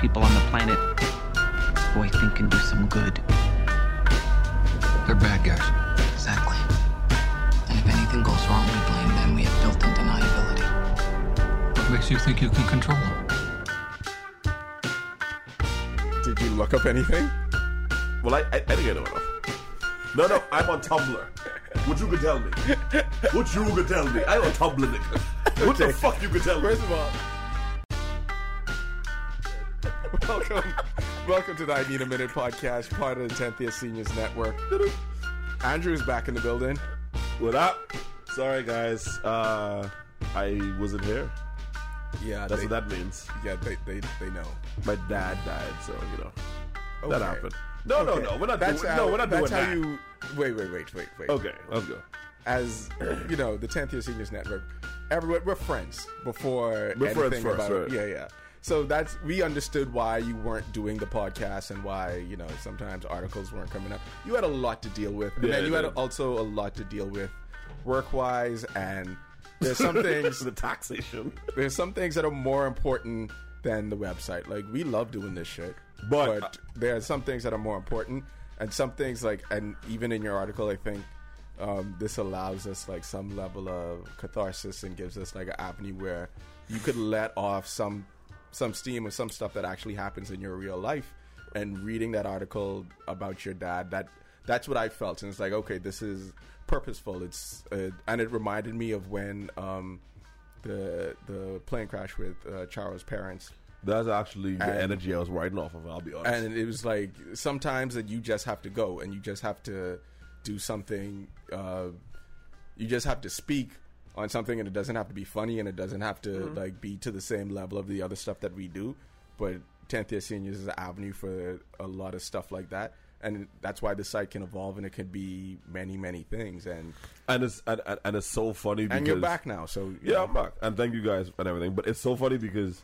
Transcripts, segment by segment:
people on the planet who I think can do some good. They're bad guys. Exactly. And if anything goes wrong, we blame them. We have built-in deniability. What makes you think you can control them? Did you look up anything? Well, I, I, I didn't get enough. No, no, I'm on Tumblr. What you could tell me? What you could tell me? I'm on Tumblr, nigga. What the fuck you could tell me? First of all, welcome, welcome to the I Need a Minute podcast, part of the 10th Year Seniors Network. Andrew's back in the building. What up? Sorry, guys. Uh, I wasn't here. Yeah, That's they, what that means. Yeah, they, they, they know. My dad died, so you know that happened. No, no, Okay. no. We're not That's doing. how, no, we're not that's doing how that. you. Wait, wait, wait, wait, wait. Okay, let's go. As you know, the 10th Year Seniors Network. Everyone, we're friends before We're friends anything first, about right. Yeah, yeah. So that's we understood why you weren't doing the podcast and why you know sometimes articles weren't coming up. You had a lot to deal with, and Yeah, then you had also a lot to deal with work wise, and there's some things the taxation. there's some things that are more important than the website. Like we love doing this shit, But- there are some things that are more important, and some things like, and even in your article, I think um, this allows us like some level of catharsis and gives us like an avenue where you could let off some some steam or some stuff that actually happens in your real life. And reading that article about your dad, that that's what I felt, and it's like, okay, this is purposeful. It's uh, and it reminded me of when. Um, the the plane crash with uh, Charo's parents, That's actually the energy I was writing off of. I'll be honest. and it was like sometimes that you just have to go and you just have to do something. Uh, you just have to speak on something, and it doesn't have to be funny, and it doesn't have to like be to the same level of the other stuff that we do. But tenth year seniors is an avenue for a lot of stuff like that. And that's why the site can evolve, and it can be many, many things. And and it's and, and, and it's so funny because and you're back now, so you Yeah. I'm back, and thank you guys and everything. But it's so funny because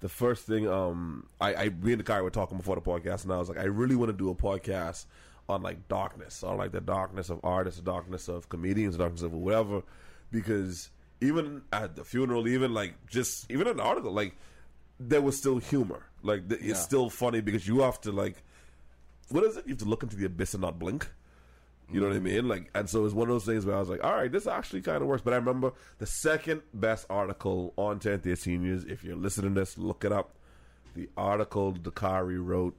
the first thing, um, I, I me and the guy were talking before the podcast, and I was like, I really want to do a podcast on like darkness, on like the darkness of artists, the darkness of comedians, the darkness of whatever, because even at the funeral, even like just even the article, like there was still humor. Like th- it's still funny because you have to like, what is it? You have to look into the abyss and not blink. You know what I mean? Like, and so it's one of those things where I was like, all right, this actually kind of works. But I remember the second best article on 10th Year Seniors. If you're listening to this, look it up. The article Dakari wrote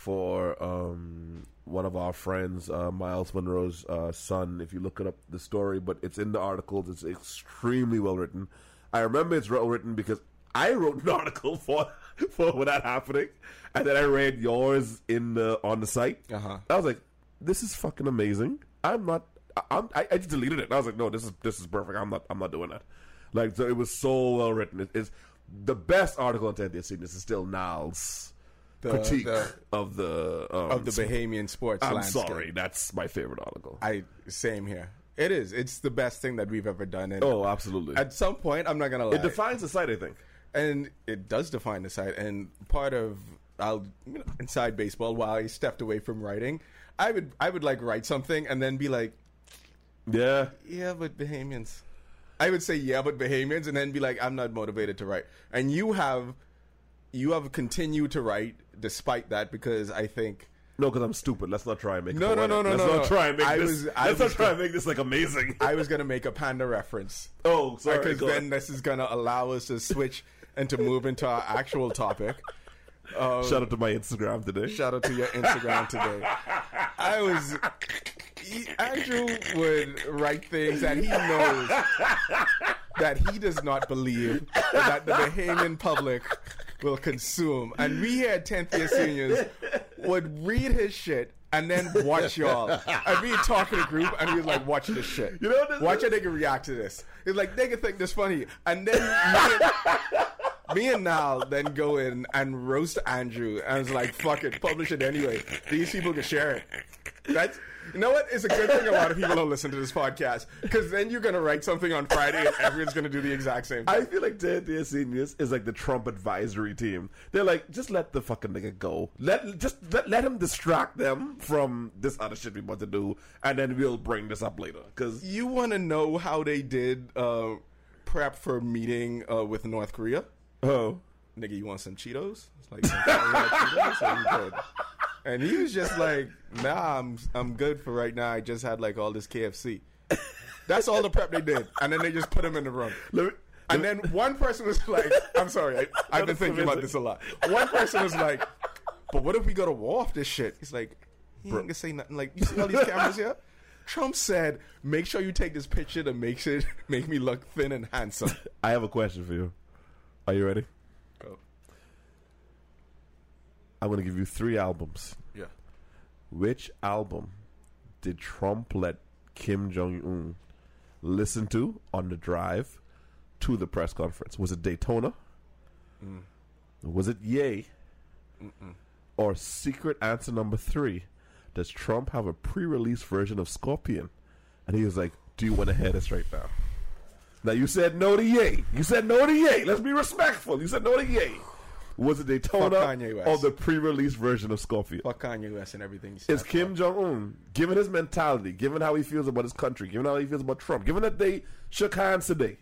for um, one of our friends, uh, Miles Monroe's uh, son. If you look it up, the story, but it's in the articles. It's extremely well written. I remember it's well written because I wrote an article for for that happening, and then I read yours in the on the site. Uh-huh. I was like, "This is fucking amazing." I'm not. I- I'm, I, I just deleted it. I was like, "No, this is this is perfect. I'm not. I'm not doing that." Like, so it was so well written. It, it's the best article on 10th Year Seniors is still Niall's The- critique the- of the um, of the Bahamian sports I'm landscape. sorry, that's my favorite article. I same here. It is. It's the best thing that we've ever done. And oh, absolutely. at some point, I'm not gonna lie. it defines the site, I think. and it does define the site. And part of I'll you know, inside baseball while I stepped away from writing, I would I would like write something and then be like, Yeah, yeah, but Bahamians. I would say yeah, but Bahamians, and then be like, I'm not motivated to write. And you have you have continued to write despite that because I think. no, because I'm stupid. Let's not try and make No, no, no, no, Let's no, not no. try and make I this. was- I let's not was try gonna- and make this like amazing. I was gonna make a panda reference. oh, sorry. because then ahead. this is gonna allow us to switch and to move into our actual topic. Um, Shout out to my Instagram today. Shout out to your Instagram today. I was he, Andrew would write things that he knows that he does not believe that the Bahamian public will consume, and we here at 10th year seniors would read his shit. And then watch y'all. And we talk in a group and we like watch this shit. You know what this watch is? a nigga react to this. It's like nigga think this funny. And then me and, me and Nal then go in and roast Andrew and it's like, fuck it, publish it anyway. These people can share it. That's you know what? It's a good thing a lot of people don't listen to this podcast because then you're gonna write something on Friday and everyone's gonna do the exact same. Thing. I feel like 10th Year Seniors is like the Trump advisory team. They're like, just let the fucking nigga go. Let just let, let him distract them from this other shit we want to do, and then we'll bring this up later. Because you want to know how they did uh, prep for meeting uh, with North Korea? oh, nigga, you want some Cheetos? It's like, some Cheetos? Are you good? And he was just like, nah, I'm I'm good for right now. I just had like all this KFC. That's all the prep they did, and then they just put him in the room. Me- And then one person was like, I'm sorry, I, I've been thinking about this a lot. One person was like, but what if we go to war off this shit? He's like, he ain't gonna say nothing. Like, you see all these cameras here? Trump said, make sure you take this picture to make it make me look thin and handsome. I have a question for you. Are you ready? Go. I'm going to give you three albums. Yeah. Which album did Trump let Kim Jong Un listen to on the drive to the press conference? Was it Daytona? Mm. Was it Yay? Or secret answer number three? Does Trump have a pre-release version of Scorpion? And he was like, "Do you want to hear this right now?" Now you said no to Yay. You said no to Yay. Let's be respectful. You said no to Yay. Was it Daytona or the pre-release version of Scorpion? Fuck Kanye West and everything. Is Kim. Jong Un, given his mentality, given how he feels about his country, given how he feels about Trump, given that they shook hands today,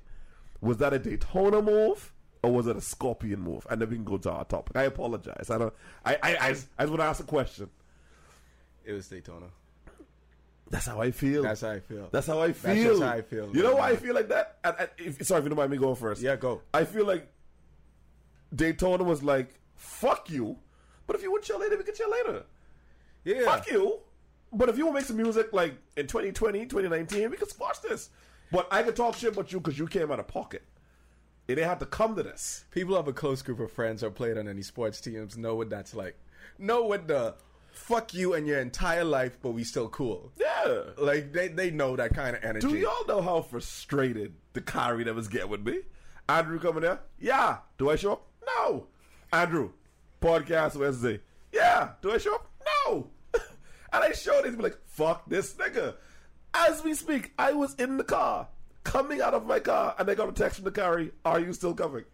was that a Daytona move or was it a Scorpion move? And then we can go to our topic. I apologize. I don't. I I, I, just, I just want to ask a question. It was Daytona. That's how I feel. That's how I feel. That's how I feel. That's how I feel. You know why I feel like that? And, and if, sorry if you don't mind me going first. Yeah, go. I feel like Daytona was like, "Fuck you," but if you would chill later, we can chill later. yeah. Fuck you. But if you want to make some music like in 2020, 2019, we can squash this. But I can talk shit about you because you came out of pocket. It didn't have to come to this. People have a close group of friends or played on any sports teams know what that's like. Know what the fuck you and your entire life, but we still cool. Yeah. Like they, they know that kind of energy. Do y'all know how frustrated Dakari that was getting with me? Andrew coming there? Yeah. Do I show up? No. Andrew, podcast Wednesday. Yeah. Do I show up? No. and I showed it. Be like, fuck this nigga. As we speak, I was in the car, coming out of my car, and I got a text from Dakari. Are you still coming?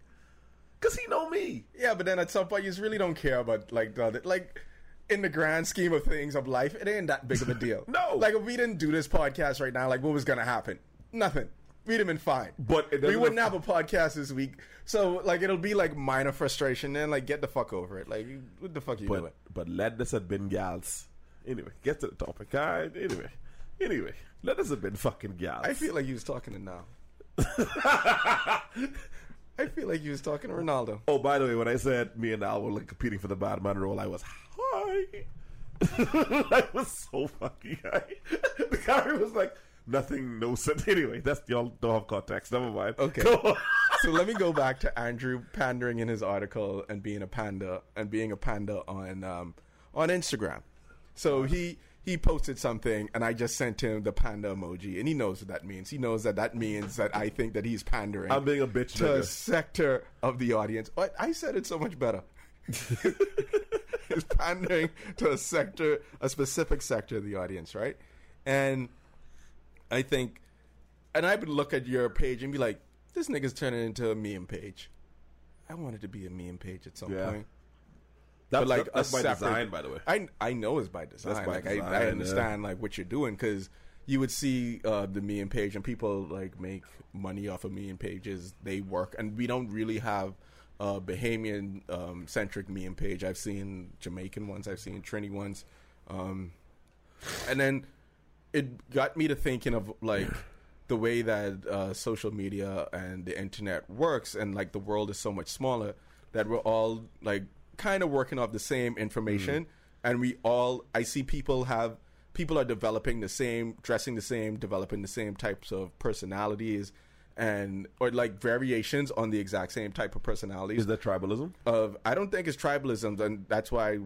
Because he know me. Yeah, but then at some point you just really don't care about like the other, like in the grand scheme of things of life, it ain't that big of a deal. No. like if we didn't do this podcast right now, like what was gonna happen? Nothing. We'd have been fine. But it we wouldn't have a podcast this week. So like it'll be like minor frustration and like get the fuck over it. Like what the fuck you doing? But but let this have been gals. Anyway, get to the topic. All right. Anyway, anyway, let this have been fucking gals. I feel like you was talking to now. I feel like you was talking to Ronaldo. Oh, by the way, when I said me and Al were like competing for the Batman role, I was high. I was so fucking high. The guy was like, nothing, no sense. Anyway, that's y'all don't have context. Never mind. Okay. So let me go back to Andrew pandering in his article and being a panda and being a panda on um, on Instagram. So he he posted something and I just sent him the panda emoji and he knows what that means. He knows that that means that I think that he's pandering. I'm being a bitch to a sector of the audience. But I said it so much better. he's pandering to a sector, a specific sector of the audience, right? And I think, and I would look at your page and be like, this nigga's turning into a meme page. I wanted to be a meme page at some Yeah. point. That's, but like that- that's a by separate- design, by the way. I I know it's by design. That's by like design, I, I yeah. understand like what you're doing because you would see uh, the meme page and people like make money off of meme pages. They work, and we don't really have a Bahamian um, centric meme page. I've seen Jamaican ones. I've seen Trini ones, um, and then it got me to thinking of like the way that uh, social media and the internet works, and like the world is so much smaller that we're all like kind of working off the same information, and we all I see people have people are developing the same, dressing the same, developing the same types of personalities. And or like variations on the exact same type of personalities Is that tribalism? of I don't think it's tribalism, and that's why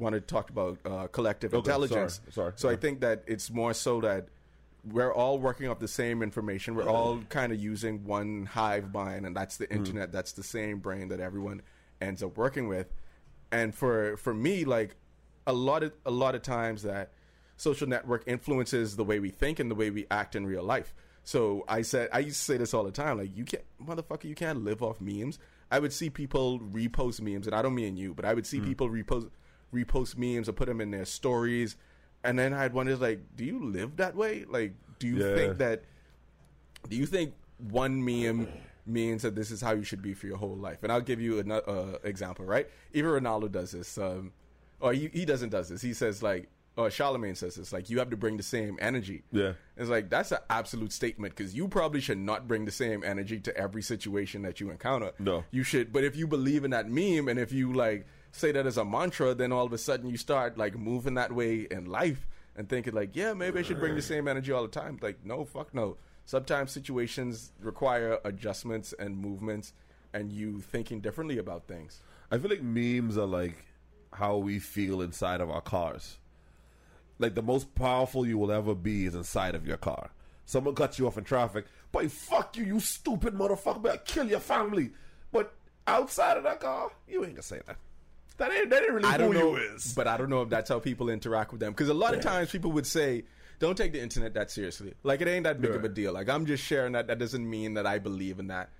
I w- wanted to talk about uh, collective Okay, intelligence. sorry, sorry. So I think that it's more so that we're all working off the same information. We're all kind of using one hive mind, and that's the Mm. internet. That's the same brain that everyone ends up working with. And for for me, like a lot of a lot of times that social network influences the way we think and the way we act in real life. So I said I used to say this all the time, like you can't motherfucker, you can't live off memes. I would see people repost memes, and I don't mean you, but I would see people repost repost memes or put them in their stories, and then I'd wonder like, do you live that way? Like, do you Yeah. think that? Do you think one meme means that this is how you should be for your whole life. And I'll give you another uh, example, right? Even Ronaldo does this. Um, or he, he doesn't does this. He says like, or Charlemagne says this, like you have to bring the same energy. Yeah. It's like that's an absolute statement because you probably should not bring the same energy to every situation that you encounter. No. you should. But if you believe in that meme and if you like say that as a mantra, then all of a sudden you start like moving that way in life and thinking like, yeah, maybe I should bring the same energy all the time. Like, no, fuck no. Sometimes situations require adjustments and movements, and you thinking differently about things. I feel like memes are like how we feel inside of our cars. Like the most powerful you will ever be is inside of your car. Someone cuts you off in traffic, boy, fuck you, you stupid motherfucker, better kill your family. But outside of that car, you ain't gonna say that. That ain't that ain't really I don't who know, you is. but I don't know if that's how people interact with them. Because a lot of times people would say, "Don't take the internet that seriously. Like it ain't that big of a deal. Like I'm just sharing that. That doesn't mean that I believe in that."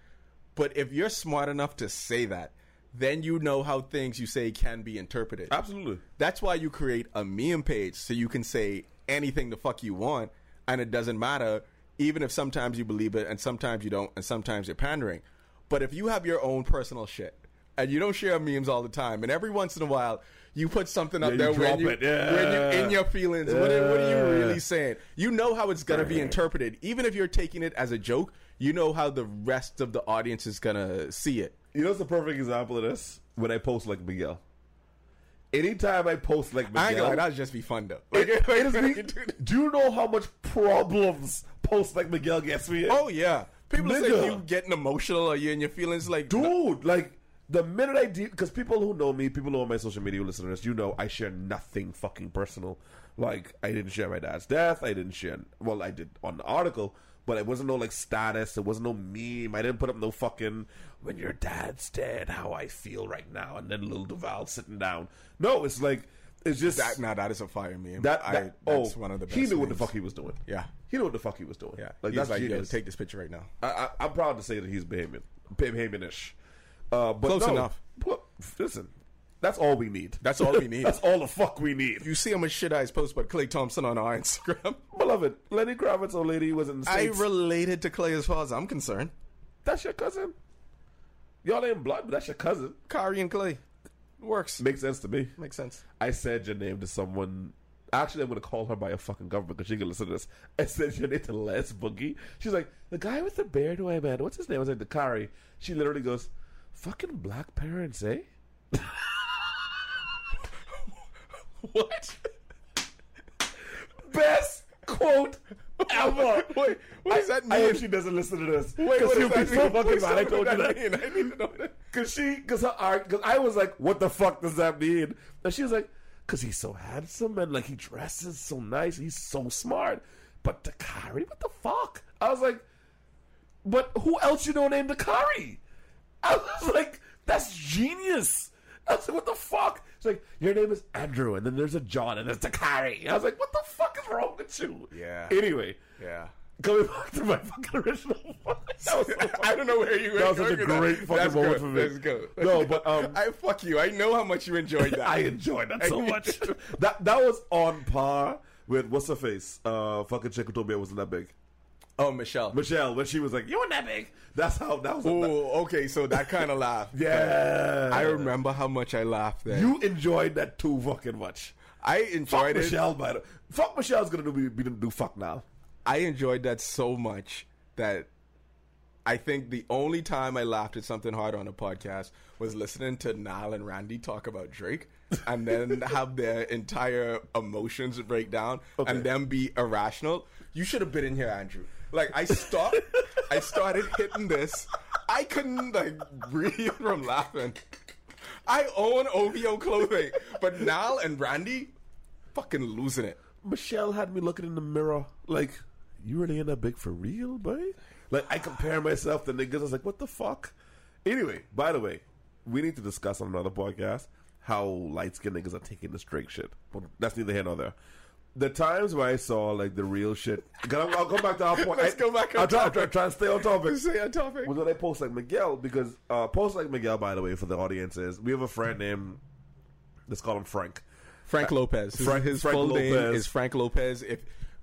But if you're smart enough to say that, then you know how things you say can be interpreted. Absolutely. That's why you create a meme page so you can say anything the fuck you want, and it doesn't matter, even if sometimes you believe it and sometimes you don't, and sometimes you're pandering. But if you have your own personal shit and you don't share memes all the time, and every once in a while you put something up Yeah, there you when you, it. Yeah. when you in your feelings, what, are, what are you really saying? You know how it's gonna be interpreted, even if you're taking it as a joke. You know how the rest of the audience is gonna see it. You know it's a perfect example of this? When I post like Miguel. Anytime I post like Miguel, I ain't gonna lie, that'd just be fun though. it- Like, it me- do you know how much problems post like Miguel gets me? in? Oh yeah, people say Nigga. you getting emotional or you in your feelings like dude. Like the minute I do, because people who know me, people who know my social media listeners, you know, I share nothing fucking personal. Like I didn't share my dad's death. I didn't share. Well, I did on the article, but it wasn't no like status. It wasn't no meme. I didn't put up no fucking when your dad's dead. How I feel right now, and then little Duval sitting down. No, it's like it's just that. Now that is a fire meme. that. I, that that's oh, one of the. Best he knew what the fuck he was doing. Yeah, he knew what the fuck he was doing. yeah. like He's that's like, yo, genius. take this picture right now. I, I, I'm proud to say that he's Bahamian, Bahamianish. Uh, but Close no, enough. Listen, that's all we need. That's all we need. that's all the fuck we need. You see how much shit I post about Klay Thompson on our Instagram. Beloved, Lenny Kravitz, old lady, was in the States. I related to Klay as far as I'm concerned. that's your cousin. Y'all ain't blood, but that's your cousin. Kari and Klay works. Makes sense to me. Makes sense. I said your name to someone. Actually, I'm going to call her by a fucking government because she can listen to this. I said your name to Les Boogie. She's like, the guy with the beard who I met. What's his name? I was like, Dakari. She literally goes, fucking black parents, eh? What? Best quote ever. Wait, what does that I mean? hope she doesn't listen to this. Wait, what does that so mean? fucking What's mad. I told you that. mean? I need to know that. Cause she, cause her, cause I was like, what the fuck does that mean? And she was like, cause he's so handsome and like he dresses so nice, he's so smart. But Dakari, what the fuck? I was like, but who else you know named Dakari? I was like, that's genius. I was like, what the fuck? It's like, your name is Andrew, and then there's a John, and there's Dakari. I was like, what the fuck is wrong with you? Yeah. Anyway, Yeah. coming back to my fucking original. so I don't know where you were. That was such a great fucking That's moment good. for me. That's good. No, but, um, I fuck you. I know how much you enjoyed that. I enjoyed that so much. that that was on par with what's her face? Uh, fucking chick who told me I wasn't that big. Oh, Michelle. Michelle, when she was like, "You weren't that big." That's how that was. Oh, okay. So that kind of laugh. yeah, I remember how much I laughed there. You enjoyed that too fucking much. I Fuck enjoyed it. Michelle, by the fuck Michelle's gonna do be, be do fuck now. I enjoyed that so much that I think the only time I laughed at something hard on a podcast was listening to Nile and Randy talk about Drake and then have their entire emotions break down Okay. and them be irrational. You should have been in here, Andrew. Like I stopped I started hitting this. I couldn't like breathe from laughing. I own OVO clothing, but Nile and Randy fucking losing it. Michelle had me looking in the mirror like, "You really ain't that big for real, boy?" Like I compare myself to niggas. I was like, "What the fuck?" Anyway, by the way, we need to discuss on another podcast how light skinned niggas are taking this Drake shit. But that's neither here nor there. The times where I saw like the real shit. I'll, I'll go back to our point. Let's I- go back on I'll try, I'll try, try and stay on topic. Stay on topic. Was when I post like Miguel because uh, post like Miguel. By the way, for the audience is we have a friend named let's call him Frank. Frank Lopez. His, Frank- his Frank full name is Frank Lopez. If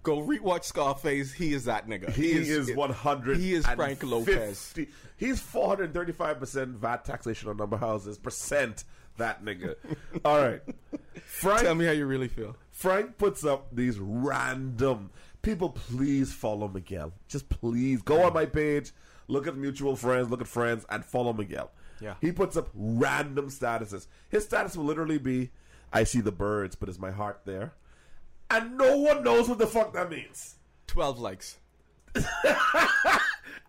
Go rewatch Scarface. He is that nigga. He, is, one hundred. He is Frank Lopez. He's four hundred thirty-five percent VAT taxation on number houses. Percent that nigga. All right, Frank. Tell me how you really feel. Frank puts up these random people. Please follow Miguel. Just please go on my page. Look at mutual friends. Look at friends and follow Miguel. Yeah. He puts up random statuses. His status will literally be, "I see the birds, but is my heart there?" And no one knows what the fuck that means. Twelve likes.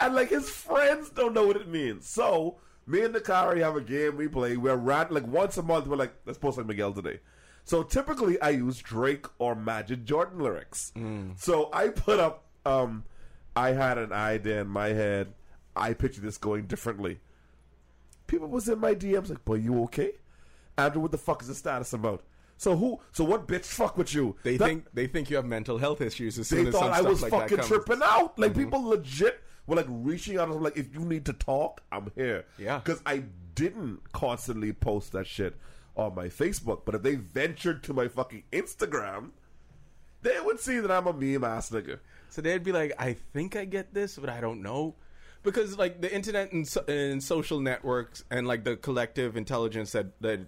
And like his friends don't know what it means. So me and Dakari have a game we play. We're rat like once a month. We're like, let's post like Miguel today. So typically I use Drake or Majid Jordan lyrics. So I put up. um I had an idea in my head. I pictured this going differently. People was in my DMs like, "Boy, you okay?" Andrew, what the fuck is the status about? So who? So what bitch fuck with you? They That- think they think you have mental health issues as soon they as thought some I was like fucking tripping out. Mm-hmm. Like people legit were like reaching out and like, if you need to talk, I'm here. Yeah. Because I didn't constantly post that shit on my Facebook, but if they ventured to my fucking Instagram, they would see that I'm a meme ass nigga. So they'd be like, I think I get this, but I don't know. Because like the internet and, so- and social networks and like the collective intelligence that, that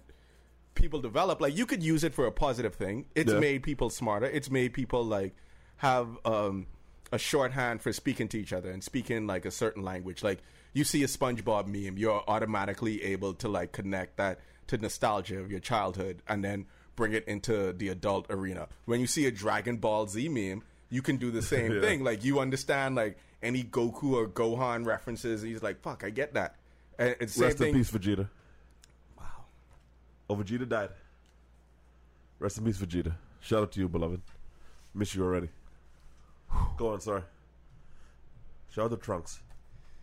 people develop, like you could use it for a positive thing. It's Yeah. made people smarter. It's made people like have um, a shorthand for speaking to each other and speaking like a certain language. Like you see a SpongeBob meme, you're automatically able to like connect that to nostalgia of your childhood and then bring it into the adult arena. When you see a Dragon Ball Z meme, you can do the same Yeah. thing. Like you understand like any Goku or Gohan references. He's like, "Fuck, I get that." And it's Rest thing. in peace, Vegeta. Wow. Oh, Vegeta died. Rest in peace, Vegeta. Shout out to you, beloved. Miss you already. Go on, sorry. Shout out to Trunks.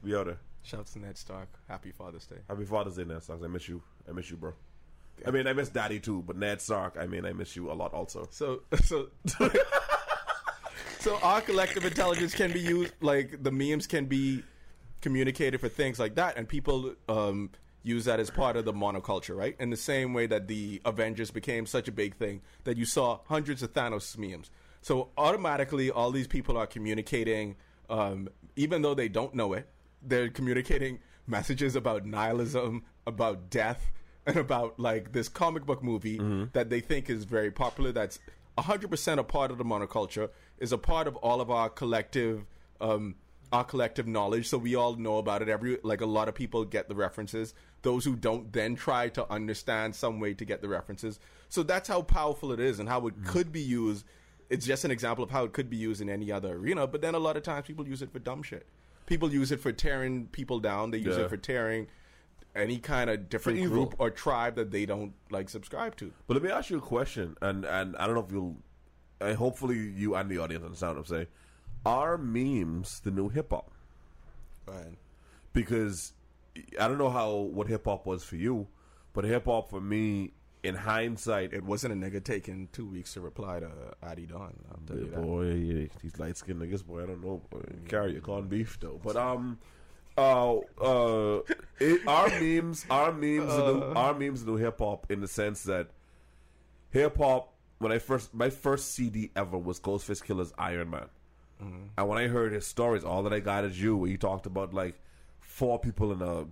We out there. Shouts to Ned Stark. Happy Father's Day. Happy Father's Day, Ned Stark. I miss you. I miss you, bro. I mean, I miss Daddy too, but Ned Stark, I mean, I miss you a lot also. So so so our collective intelligence can be used like the memes can be communicated for things like that and people um use that as part of the monoculture, right? In the same way that the Avengers became such a big thing that you saw hundreds of Thanos memes. So automatically all these people are communicating um even though they don't know it, they're communicating messages about nihilism, about death, and about like this comic book movie that they think is very popular. That's 100% a part of the monoculture, is a part of all of our collective, um, our collective knowledge. So we all know about it. Every like a lot of people get the references. Those who don't then try to understand some way to get the references. So that's how powerful it is and how it could be used. It's just an example of how it could be used in any other arena. But then a lot of times people use it for dumb shit. People use it for tearing people down. They use Yeah. it for tearing any kind of different group or tribe that they don't like subscribe to. But let me ask you a question, and and I don't know if you'll, I hopefully you and the audience understand what I'm saying. Are memes the new hip hop? Because I don't know how what hip hop was for you, but hip hop for me, in hindsight, it wasn't a nigga taking two weeks to reply to Adidon. I'll tell you that. boy, yeah, these light skinned niggas, boy, I don't know, carry your corned beef though. But um, uh, uh, it, our memes, our memes, the new, our memes, new hip hop in the sense that hip hop. When I first, my first CD ever was Ghostface Killah's Ironman, and when I heard his stories, all that I got is you. Where he talked about like four people in a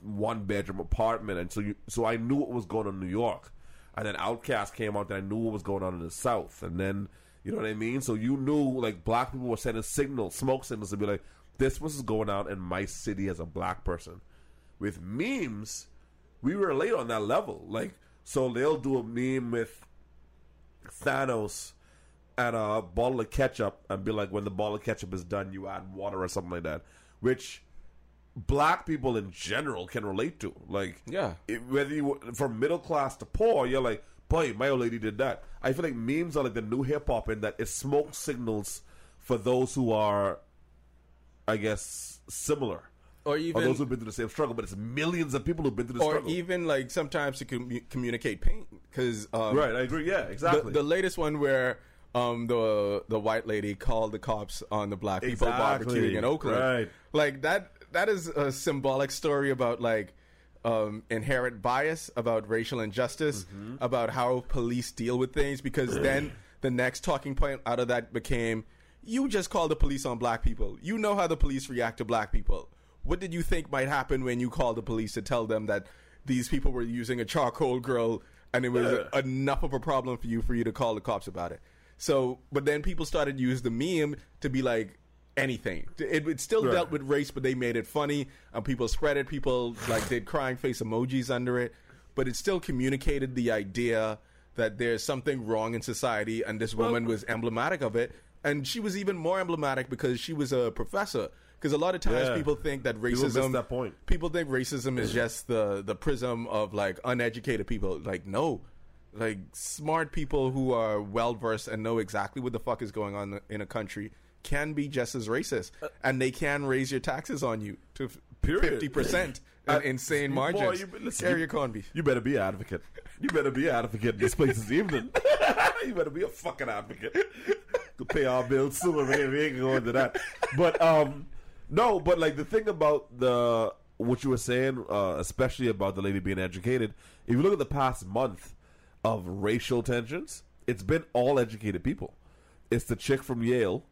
one bedroom apartment, and so you, so I knew what was going on in New York, and then OutKast came out, and I knew what was going on in the South, and then you know what I mean. So you knew like black people were sending signals, smoke signals, to be like, this was going on in my city as a black person. With memes, we relate on that level, like so they'll do a meme with Thanos and a bottle of ketchup and be like, when the bottle of ketchup is done, you add water or something like that, which black people in general can relate to. Like, Yeah. it, whether you from middle class to poor, you're like, boy, my old lady did that. I feel like memes are like the new hip hop in that it smoke signals for those who are, I guess, similar. Or Or those who've been through the same struggle, but it's millions of people who've been through the or struggle. Or even like sometimes to commu- communicate pain because um, right, I agree. Yeah, the, exactly. the latest one where um, the the white lady called the cops on the black people Exactly. barbecuing in Oakland. Right. Like that that is a symbolic story about like um, inherent bias, about racial injustice, Mm-hmm. about how police deal with things. Because then the next talking point out of that became, "You just called the police on black people. You know how the police react to black people. What did you think might happen when you called the police to tell them that these people were using a charcoal grill and it was Yeah. enough of a problem for you for you to call the cops about it?" So, but then people started to use the meme to be like anything. It, it still Right. dealt with race, but they made it funny, and people spread it. People like did crying face emojis under it, but it still communicated the idea that there's something wrong in society, and this woman was emblematic of it. And she was even more emblematic because she was a professor. Because a lot of times Yeah. people think that racism. that point. People think racism is just the the prism of like uneducated people. Like no, like smart people who are well versed and know exactly what the fuck is going on in a country can be just as racist, and they can raise your taxes on you to fifty percent Uh, in insane boy, margins. you- listen, Carry you- beef. You better be an advocate. You better be an advocate in this place this evening. you better be a fucking advocate. Could pay our bills soon. We ain't, we ain't going into that. But um, no. But like the thing about the what you were saying, uh, especially about the lady being educated. If you look at the past month of racial tensions, it's been all educated people. It's the chick from Yale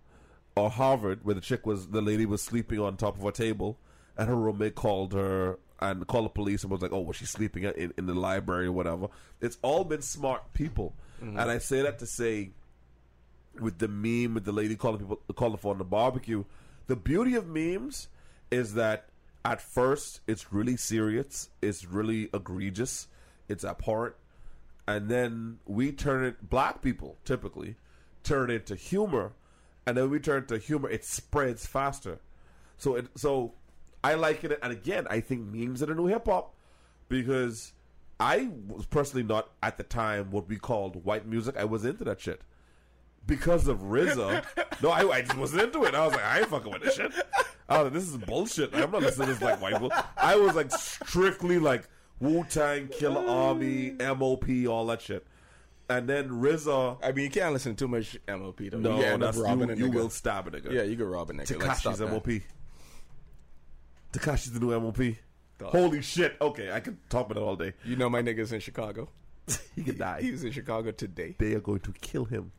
or Harvard, where the chick was the lady was sleeping on top of a table, and her roommate called her and called the police and was like, "Oh, was she sleeping in, in the library or whatever?" It's all been smart people, mm-hmm. and I say that to say, with the meme with the lady calling people calling for on the barbecue, the beauty of memes is that at first it's really serious, it's really egregious, it's abhorrent, and then we turn it black people typically turn it into humor and then we turn to humor it spreads faster so it so i like it and again i think memes are the new hip-hop because i was personally not at the time what we called white music i was into that shit because of RZA. no, I, I just wasn't into it. I was like, I ain't fucking with this shit. I was like, this is bullshit. I'm not listening to this like white. I was like strictly like Wu Tang, Killarmy, MOP, all that shit. And then RZA. I mean, you can't listen to too much MOP though. No, you, end that's, robbing you, a you nigga. will stab a nigga. Yeah, you could rob a nigga. Like, Tekashi's that. MOP. Tekashi's the new MOP. Dog. Holy shit. Okay, I can talk about it all day. You know my niggas in Chicago. He can die. He was in Chicago today. They are going to kill him.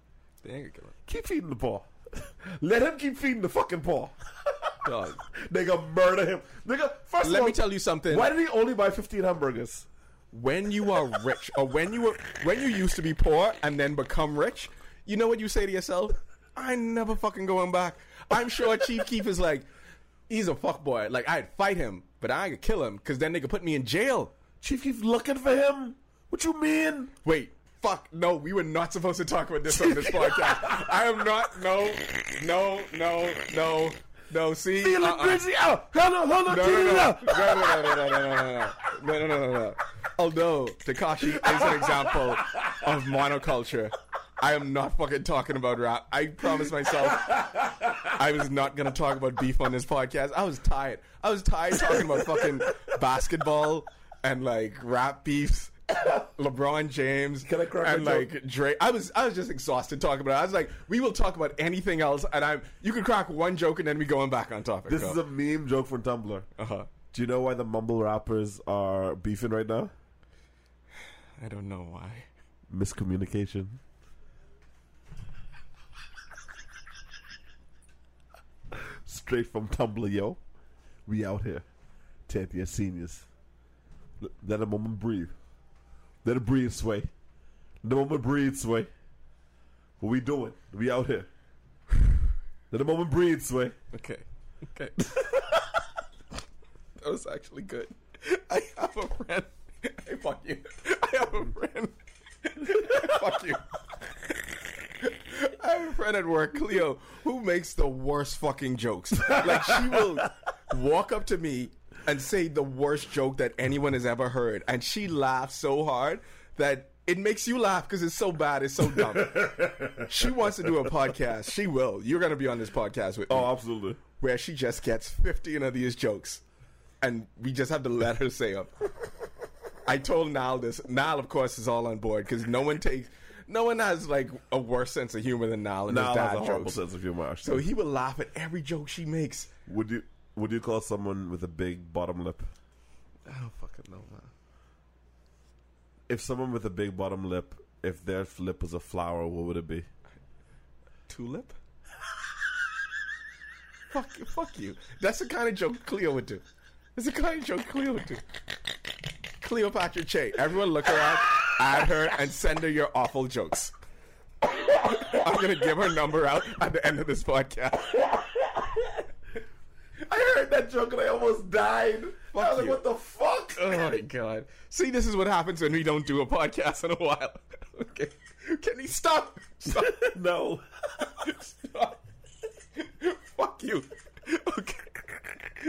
They ain't gonna kill him. Keep feeding the paw. Let him keep feeding the fucking paw. Dog. Nigga, murder him. Nigga, first of Let all, me tell you something. Why did he only buy 15 hamburgers? When you are rich or when you were when you used to be poor and then become rich, you know what you say to yourself? I never fucking going back. I'm sure Chief Keef is like, he's a fuck boy. Like I'd fight him, but I could kill him because then they could put me in jail. Chief Keef's looking for him. What you mean? Wait, fuck, no, we were not supposed to talk about this on this podcast. I am not. No, no, no, no, no. See, Feeling uh-uh. crazy. Oh, hold on, hold on. No, no, no, out. no, no, no, no, no, no, no, no, no, no, no, no. Although Tekashi is an example of monoculture, I am not fucking talking about rap. I promised myself I was not gonna talk about beef on this podcast. I was tired. I was tired talking about fucking basketball and like rap beefs. LeBron James Can I crack and like Drake. I was I was just exhausted talking about it. I was like, we will talk about anything else, and I'm you can crack one joke and then we going back on topic. This is a meme joke from Tumblr. uh huh. Do you know why the mumble rappers are beefing right now? I don't know why. Miscommunication. Straight from Tumblr, yo. We out here. 10th year seniors. Let a moment breathe. Let it breathe, Sway. Let a moment breathe, Sway. What we doing? We out here. Let a moment breathe, Sway. Okay. Okay. that was actually good. I have a friend. Hey, fuck you. I have a friend. fuck you. I have a friend at work, Cleo, who makes the worst fucking jokes. Like she will walk up to me and say the worst joke that anyone has ever heard, and she laughs so hard that it makes you laugh because it's so bad, it's so dumb. she wants to do a podcast. She will. You're gonna be on this podcast with me Oh, absolutely. where she just gets 15 of these jokes and we just have to let her say them. I told Nal this. Nal, of course, is all on board because no one takes, no one has like a worse sense of humor than Nal and has a horrible jokes. sense of humor. So he will laugh at every joke she makes. would you would you call someone with a big bottom lip? I don't fucking know, man. If someone with a big bottom lip, if their lip was a flower, what would it be? Tulip? fuck, you- fuck you. That's the kind of joke Cleo would do. That's the kind of joke Cleo would do. Cleopatra Che. Everyone look around, add her, and send her your awful jokes. I'm gonna give her number out at the end of this podcast. I heard that joke and I almost died. I was like, you. what the fuck? Oh my god! See, this is what happens when we don't do a podcast in a while. Okay, can you stop? Stop! no. stop. Fuck you. Okay.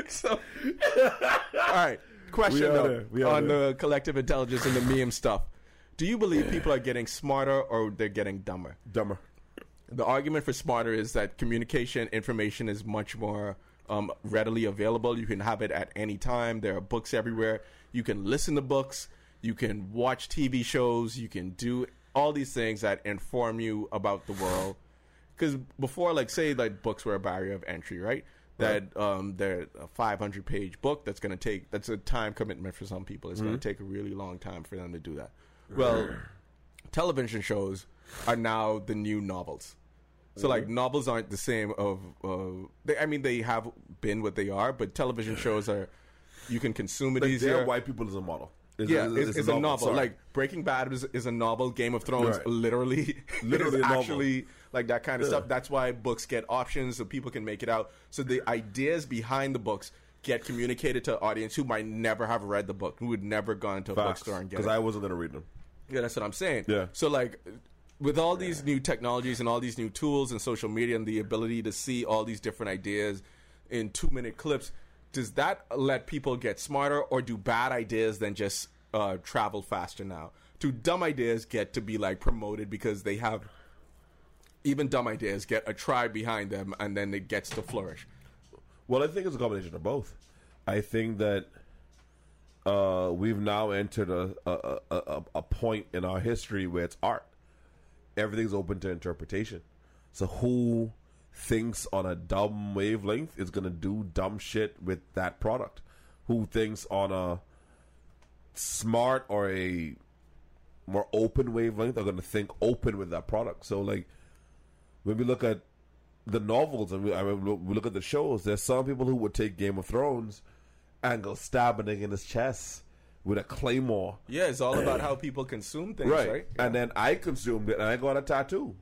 So, all right. Question though, there. On there. the collective intelligence and the meme stuff. Do you believe people are getting smarter or they're getting dumber? Dumber. the argument for smarter is that communication information is much more um, readily available. You can have it at any time. There are books everywhere. You can listen to books. You can watch TV shows. You can do all these things that inform you about the world. Because before, like, say, like books were a barrier of entry, right? That um, they're a 500 page book that's going to take that's a time commitment for some people. It's going to take a really long time for them to do that. Well, television shows are now the new novels. So like novels aren't the same of uh, they, I mean they have been what they are, but television shows are you can consume it Like, easier. white people is a model. It's, yeah, it's, it's a novel. Sorry. Like Breaking Bad is, is a novel. Game of Thrones, Right. literally, Literally a novel. actually like that kind of stuff. That's why books get options so people can make it out. So the ideas behind the books get communicated to an audience who might never have read the book, who would never gone to a bookstore and get Because it. I wasn't gonna read them. Yeah, that's what I'm saying. Yeah. So like with all these new technologies and all these new tools and social media and the ability to see all these different ideas in 2-minute clips, does that let people get smarter or do bad ideas then just uh, travel faster now? Do dumb ideas get to be like promoted because they have even dumb ideas get a tribe behind them and then it gets to flourish? Well, I think it's a combination of both. I think that uh, we've now entered a, a, a, a, a point in our history where it's art. Everything's open to interpretation. So who thinks on a dumb wavelength is going to do dumb shit with that product? Who thinks on a smart or a more open wavelength are going to think open with that product? So like when we look at the novels and we, I mean, we look at the shows, there's some people who would take Game of Thrones and go stabbing it in his chest with a claymore. Yeah, it's all about how people consume things, Right. right? And then I consumed it and I got a tattoo.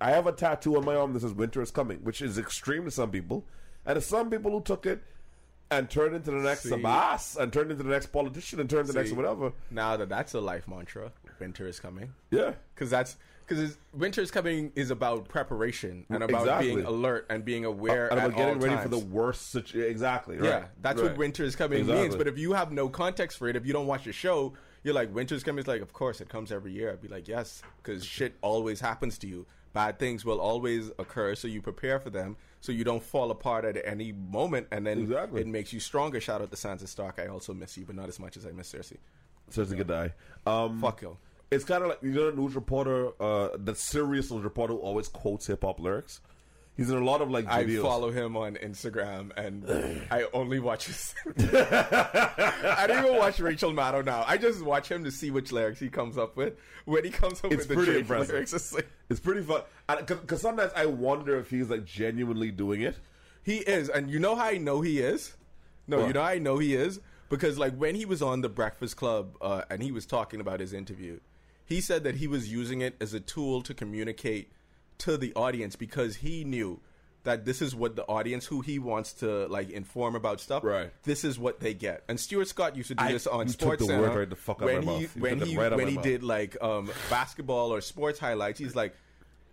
I have a tattoo on my arm that says Winter is Coming, which is extreme to some people. And there's some people who took it and turned into the next See. Abbas and turned into the next politician and turned into the next whatever. Now that that's a life mantra, winter is coming. Yeah. because that's because winter's coming is about preparation and about Exactly. being alert and being aware And at about getting ready times. for the worst situation. Exactly. Right. yeah, that's Right. what winter is coming means. But if you have no context for it, if you don't watch the show, you're like winter's coming. It's like, of course, it comes every year. I'd be like, yes, because shit always happens to you. Bad things will always occur, so you prepare for them, so you don't fall apart at any moment, and then Exactly. it makes you stronger. Shout out to Sansa Stark. I also miss you, but not as much as I miss Cersei. Seriously, good die. Um, Fuck you. It's kind of like you know the news reporter, uh, the serious news reporter who always quotes hip hop lyrics. He's in a lot of like I follow him on Instagram, and I only watch his. I don't even watch Rachel Maddow now. I just watch him to see which lyrics he comes up with. When he comes up It's with the pretty Drake impressive. lyrics, it's like It's pretty fun because sometimes I wonder if he's like genuinely doing it. he is, and you know how I know he is. No, What? you know how I know he is because like when he was on the Breakfast Club uh, and he was talking about his interview, he said that he was using it as a tool to communicate to the audience because he knew that this is what the audience who he wants to like inform about stuff Right. this is what they get and stuart scott used to do I- this on sports the Center right the fuck out of when he. When he right when he mouth. did like um basketball or sports highlights he's like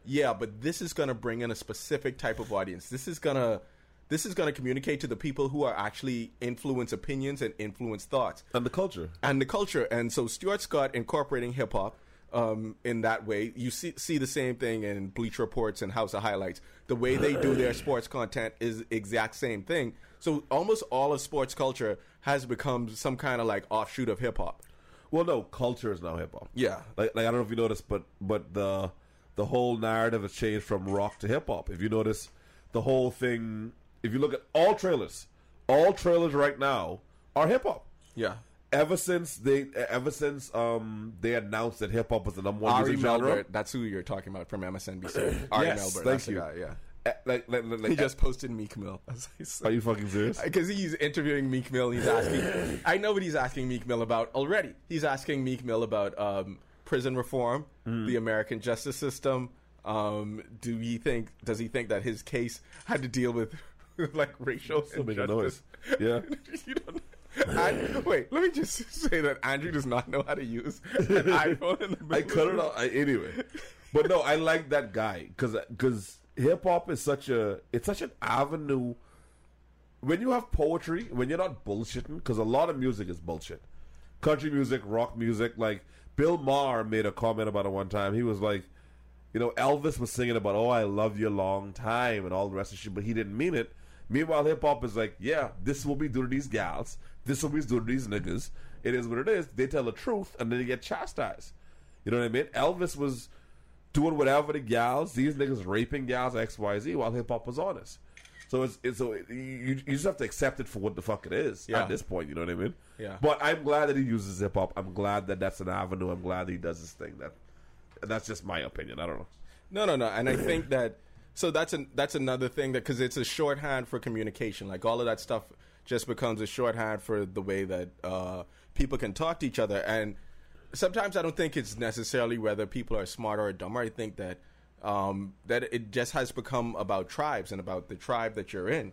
yeah but this is gonna bring in a specific type of audience this is gonna this is gonna communicate to the people who are actually influence opinions and influence thoughts And the culture. and the culture. And so Stuart Scott incorporating hip hop um, in that way. You see see the same thing in Bleacher Reports and House of Highlights. The way they do their sports content is exact same thing. So almost all of sports culture has become some kind of like offshoot of hip hop. Well, no, culture is now hip hop. Yeah. Like, like I don't know if you noticed, but but the the whole narrative has changed from rock to hip hop. If you notice, the whole thing. If you look at all trailers, all trailers right now are hip hop. Yeah. Ever since they ever since um they announced that hip hop was the number one Ari music genre. That's who you're talking about from MSNBC. Ari Yes, Melber, thank that's the you. guy, yeah. eh, Like, like, like, He just posted Meek Mill. are you fucking serious? Because he's interviewing Meek Mill. He's asking. I know what he's asking Meek Mill about already. He's asking Meek Mill about um, prison reform, Mm. the American justice system. Um, do he think? Does he think that his case had to deal with like racial Still injustice? Yeah. you don't. And, wait, let me just say that Andrew does not know how to use an iPhone. In the I cut it off I, anyway. But no, I like that guy because because hip hop is such a it's such an avenue. When you have poetry, when you're not bullshitting, because a lot of music is bullshit. Country music, rock music, like Bill Maher made a comment about it one time. He was like, you know, Elvis was singing about "Oh, I love you a long time" and all the rest of shit, but he didn't mean it. Meanwhile, hip hop is like, yeah, this will be do to these gals. This is what we do to these niggas. It is what it is. They tell the truth, and then they get chastised. You know what I mean? Elvis was doing whatever the gals, these niggas raping gals, X, Y, Z, while hip hop was honest. So it's, it's so you, you just have to accept it for what the fuck it is Yeah. at this point. You know what I mean? Yeah. But I'm glad that he uses hip hop. I'm glad that that's an avenue. I'm glad that he does this thing. That that's just my opinion. I don't know. No, no, no. And I think that so that's an, that's another thing that because it's a shorthand for communication. Like all of that stuff just becomes a shorthand for the way that uh, people can talk to each other. And sometimes I don't think it's necessarily whether people are smarter or dumber. I think that um, that it just has become about tribes and about the tribe that you're in,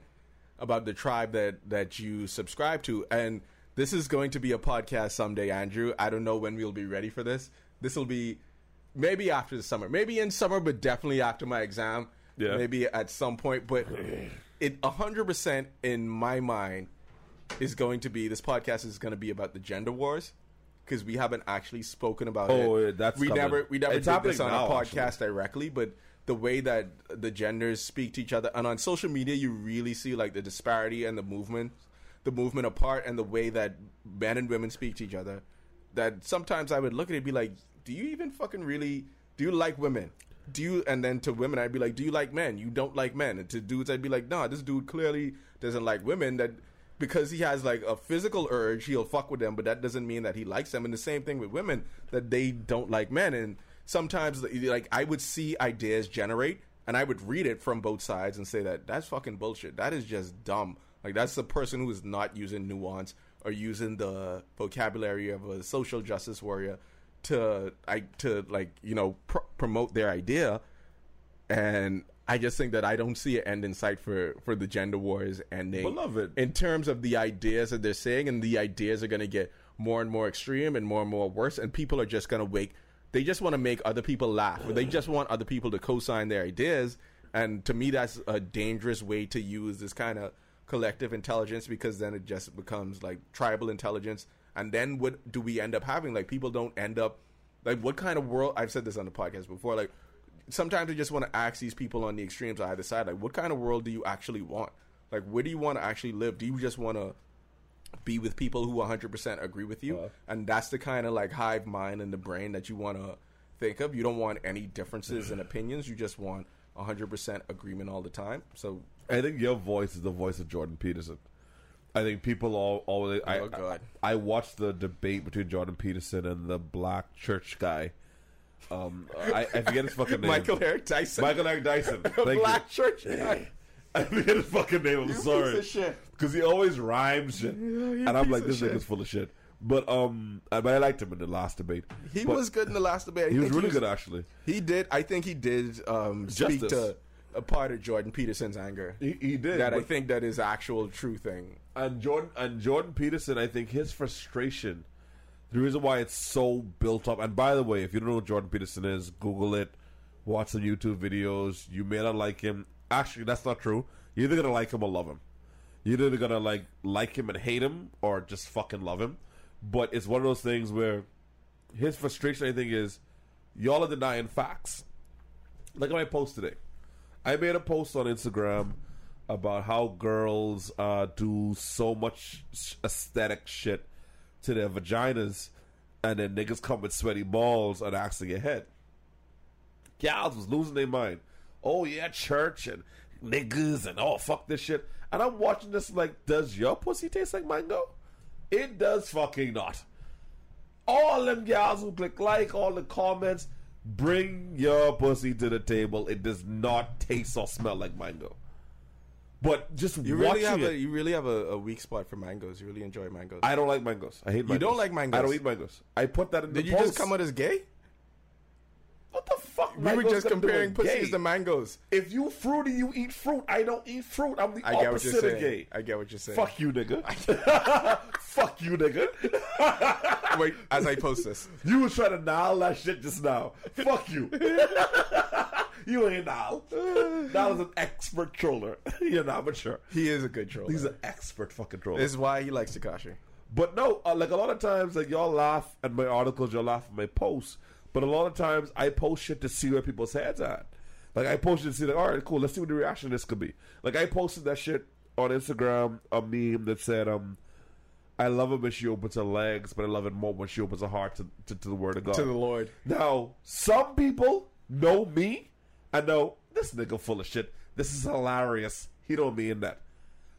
about the tribe that that you subscribe to. And this is going to be a podcast someday, Andrew. I don't know when we'll be ready for this. This will be maybe after the summer, maybe in summer, but definitely after my exam. Yeah. Maybe at some point, but it hundred percent in my mind is going to be this podcast is going to be about the gender wars because we haven't actually spoken about Oh, it. that's we coming. never we never It's did this on a now, podcast directly, but the way that the genders speak to each other and on social media, you really see like the disparity and the movement, the movement apart, and the way that men and women speak to each other. That sometimes I would look at it and be like, "Do you even fucking really? Do you like women?" Do you and then to women I'd be like, Do you like men? You don't like men. And to dudes I'd be like, Nah, this dude clearly doesn't like women that because he has like a physical urge, he'll fuck with them, but that doesn't mean that he likes them. And the same thing with women, that they don't like men. And sometimes, like, I would see ideas generate, and I would read it from both sides and say that that's fucking bullshit. That is just dumb. Like, that's the person who is not using nuance or using the vocabulary of a social justice warrior to, I to like, you know, pr- promote their idea and I just think that I don't see an end in sight for for the gender wars ending. Beloved. in terms of the ideas that they're saying, and the ideas are going to get more and more extreme and more and more worse, and people are just going to wake. They just want to make other people laugh, or they just want other people to co-sign their ideas. And to me, that's a dangerous way to use this kind of collective intelligence because then it just becomes like tribal intelligence. And then what do we end up having? Like people don't end up like what kind of world? I've said this on the podcast before. Like sometimes I just want to ask these people on the extremes on either side, like, what kind of world do you actually want? Like, where do you want to actually live? Do you just want to be with people who 100% agree with you? Uh-huh. and that's the kind of like hive mind in the brain that you want to think of. You don't want any differences in opinions. You just want 100% agreement all the time. So, I think your voice is the voice of Jordan Peterson. I think people all always. I, Oh, God. I, I watched the debate between Jordan Peterson and the black church guy. Um, I, I forget his fucking name. Michael Eric Dyson. Michael Eric Dyson. Black you. church guy. I forget his fucking name. I'm piece sorry. Because he always rhymes shit, and I'm like, this nigga's full of shit. But um, I- but I liked him in the last debate. He But was good in the last debate. I He was really good actually. He did. I think he did um, speak Justice. to a part of Jordan Peterson's anger. He, he did. that I think that is actual true thing. and Jordan and Jordan Peterson, I think his frustration, the reason why it's so built up. And by the way, if you don't know what Jordan Peterson is, Google it, watch some YouTube videos. You may not like him. Actually, that's not true. You're either gonna like him or love him. You're either gonna like like him and hate him, or just fucking love him. But it's one of those things where his frustration, I think, is y'all are denying facts. Look at my post today. I made a post on Instagram about how girls uh, do so much aesthetic shit to their vaginas, and then niggas come with sweaty balls and asking your head. Gals was losing their mind. Oh yeah, church and niggas and oh fuck this shit. And I'm watching this like, does your pussy taste like mango? It does fucking not. All them gals who click like, all the comments, bring your pussy to the table. It does not taste or smell like mango. But just You really have it, a you really have a, a weak spot for mangoes. You really enjoy mangoes. I don't like mangoes. I hate mangoes. don't like mangoes? I don't eat mangoes. I put that in Did the you post. just come out as gay? What the fuck? We were just got to do comparing pussies gay? to mangoes. If you fruity, you eat fruit. I don't eat fruit. I'm the I get what you're opposite of saying. gay. I get what you're saying. Fuck you, nigga. Fuck you, nigga. Wait, as I post this. You was trying to nail that shit just now. Fuck you. you ain't Nile. Nile is an expert troller. You're not mature. He is a good troller. He's an expert fucking troller. This is why he likes Tekashi. But no, uh, like a lot of times, like y'all laugh at my articles, y'all laugh at my posts. But a lot of times, I post shit to see where people's heads at. Like I posted to see, like, all right, cool, let's see what the reaction this could be. Like I posted that shit on Instagram, a meme that said, um, "I love it when she opens her legs, but I love it more when she opens her heart to, to, to the word of God." To the Lord. Now, some people know me and know this nigga full of shit. This is hilarious. He don't mean that.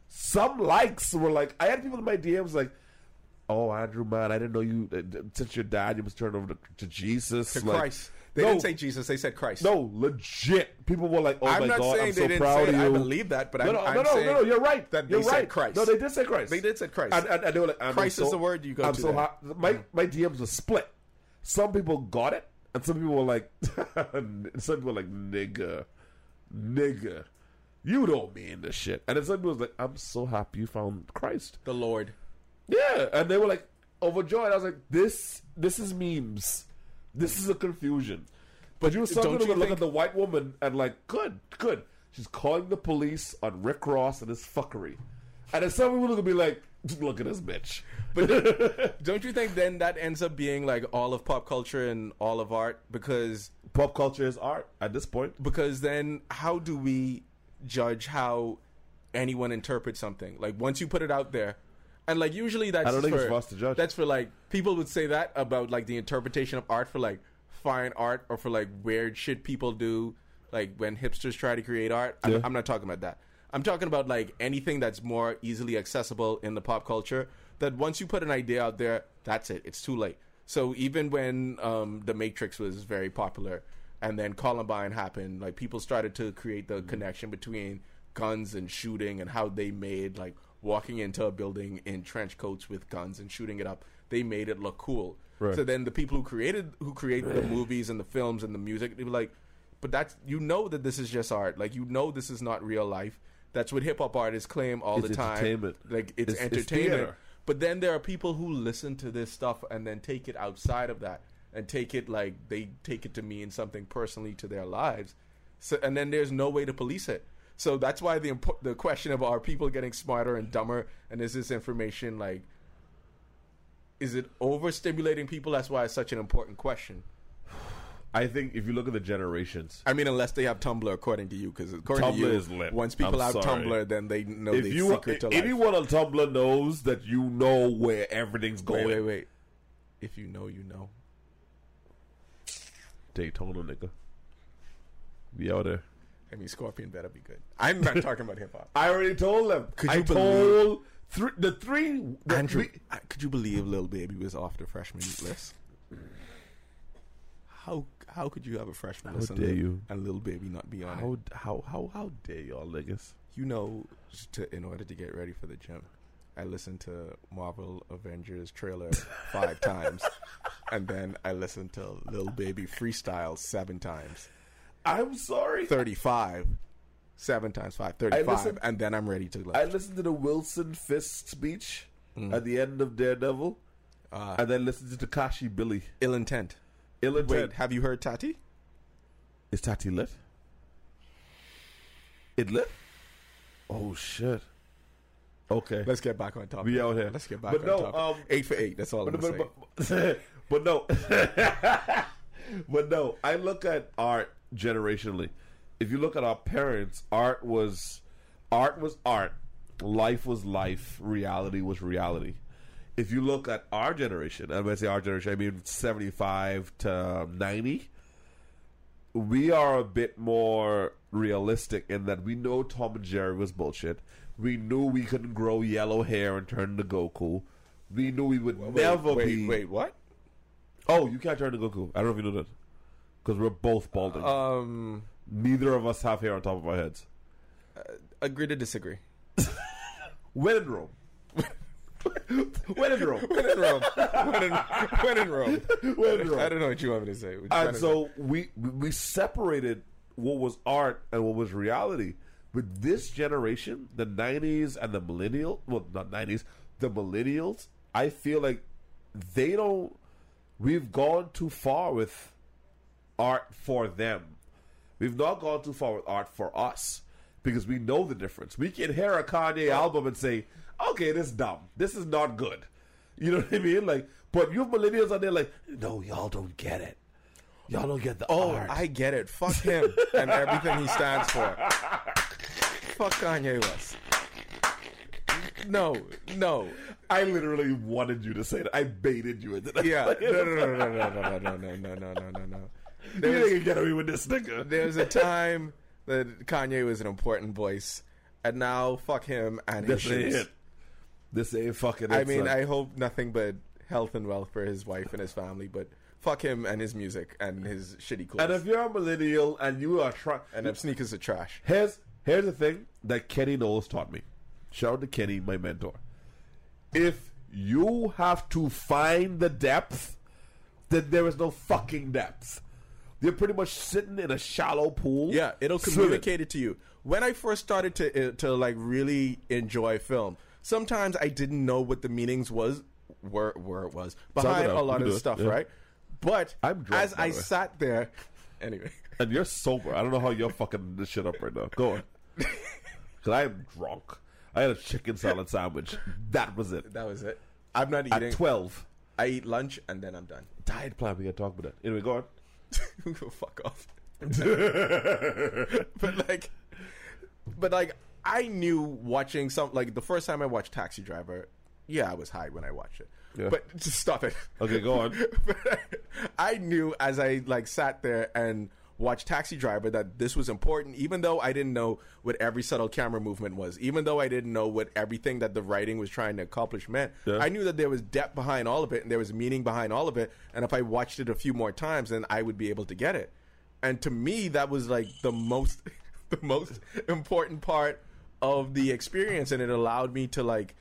Some likes were like, I had people in my DMs like, "Oh, Andrew, man, I didn't know you. Uh, since your dad, you must turn over to, to Jesus, To like, Christ. They no, didn't say Jesus, they said Christ. no, legit. People were like, "Oh I'm my not god, saying I'm they so didn't proud say of you." I believe that, but no, I'm, no, I'm no, no, no, no, you're right. That you're they said right. Christ. No, they did say Christ. They did say Christ. And, and, and they were like, I'm Christ is the word you go I'm to so hot. My my DMs were split. Some people got it, and some people were like, some people were like, nigga, nigga, you don't mean this shit. And then some people was like, I'm so happy you found Christ. the Lord. Yeah, and they were like overjoyed. I was like, this this is memes. This is a confusion. But you were something you to look at the white woman and like, good, good. She's calling the police on Rick Ross and his fuckery. And then some people are gonna be like, look at this bitch. But don't you think then that ends up being like all of pop culture and all of art? Because Pop culture is art at this point. because then how do we judge how anyone interprets something? Like once you put it out there, and like usually that's I don't think for, it's for us to judge. That's for like people would say that about like the interpretation of art for like fine art or for like weird shit people do, like when hipsters try to create art. I'm, Yeah. I'm not talking about that. I'm talking about like anything that's more easily accessible in the pop culture. That once you put an idea out there, that's it. It's too late. So even when um, the Matrix was very popular, and then Columbine happened, like people started to create the connection between guns and shooting and how they made like walking into a building in trench coats with guns and shooting it up. They made it look cool. Right. So then the people who created who created the movies and the films and the music, they were like, but that's you know that this is just art. Like you know this is not real life. That's what hip hop artists claim all It's the time. entertainment. Like it's, It's- it's entertainment. theater. but then there are people who listen to this stuff and then take it outside of that and take it like they take it to mean something personally to their lives. So and then there's no way to police it. So that's why the impo- the question of are people getting smarter and dumber and is this information like is it overstimulating people? That's why it's such an important question. I think if you look at the generations, I mean, unless they have Tumblr, according to you, because according Tumblr to you, is lit. once people I'm have sorry. Tumblr, then they know if the you secret to life. anyone on Tumblr knows that you know where everything's going. wait, wait, wait. If you know, you know. Daytona nigga. Be out there. I mean, Scorpion better be good. I'm not talking about hip hop. I already told them. Could I you told three, the three. The Andrew, three- I- could you believe Lil Baby was off the freshman list? How how could you have a freshman How list and dare Lil- you. and Lil Baby not be on it? how how how how dare y'all niggas? You know, to, in order to get ready for the gym, I listened to Marvel Avengers trailer five times, and then I listened to Lil Baby freestyle seven times. I'm sorry. 35 seven times five 35 listened- and then i'm ready to like I listened to the Wilson Fisk speech Mm. at the end of Daredevil, uh, and then listened to Tekashi Billy. ill intent Ill intent. wait have you heard tati Is Tati lit? It lit? Oh shit. Okay. let's get back on topic We out here. let's get back But on no, topic um, eight for eight that's all i'm but, gonna but, but, but no. but no, I look at art generationally. If you look at our parents, art was art was art. Life was life. Reality was reality. If you look at our generation, and when I say our generation, I mean seventy five to ninety, we are a bit more realistic in that we know Tom and Jerry was bullshit. We knew we couldn't grow yellow hair and turn to Goku. we knew we would never wait, be. Wait, what? Oh, you can't turn to Goku. I don't know if you know that. Because we're both balding. Um, Neither of us have hair on top of our heads. agree to disagree. When in Rome. when in Rome. when in Rome. when, in, when in Rome. When in Rome. I don't know what you want me to say. And so we we separated what was art and what was reality. But this generation, the '90s and the millennial, well, not '90s, the millennials, I feel like they don't. We've gone too far with art for them. We've not gone too far with art for us because we know the difference. We can hear a Kanye album and say, "Okay, this is dumb. This is not good." You know what I mean? Like, but you millennials are there like, "No, y'all don't get it. Y'all don't get the Oh, art." I get it. Fuck him and everything he stands for. Fuck Kanye West. No, no. I literally wanted you to say that. I baited you into that. Yeah. No, no, no, no, no, no, no, no, no, no, no, no, no. You There was, ain't get away with this nigga. there was a time that Kanye was an important voice, and now fuck him and his This ain't shoes. it. This ain't fucking. I mean, son. I hope nothing but health and wealth for his wife and his family, but fuck him and his music and his shitty clothes. And if you're a millennial and you are trying, and if sneakers are trash. Here's here's the thing that Kenny Knowles taught me. Shout out to Kenny, my mentor. If you have to find the depth, then there is no fucking depth. You're pretty much sitting in a shallow pool. Yeah, it'll swimming. communicate it to you. When I first started to uh, to like really enjoy film, sometimes I didn't know what the meanings was, where where it was behind a lot of do the it, stuff, yeah. right? But drunk, as I way. sat there, anyway, And you're sober. I don't know how you're fucking this shit up right now. Go on. Because I am drunk. I had a chicken salad sandwich. That was it. that was it. I'm not eating. At 12. I eat lunch and then I'm done. Diet plan. We got to talk about that. Anyway, go on. Fuck off. but like, but like, I knew watching some like the first time I watched Taxi Driver. Yeah, I was high when I watched it. Yeah. But just stop it. Okay, go on. But I knew as I like sat there and watched Taxi Driver that this was important, even though I didn't know what every subtle camera movement was, even though I didn't know what everything that the writing was trying to accomplish meant. Yeah. I knew that there was depth behind all of it and there was meaning behind all of it. And if I watched it a few more times, then I would be able to get it. And to me, that was like the most, the most important part of the experience, and it allowed me to like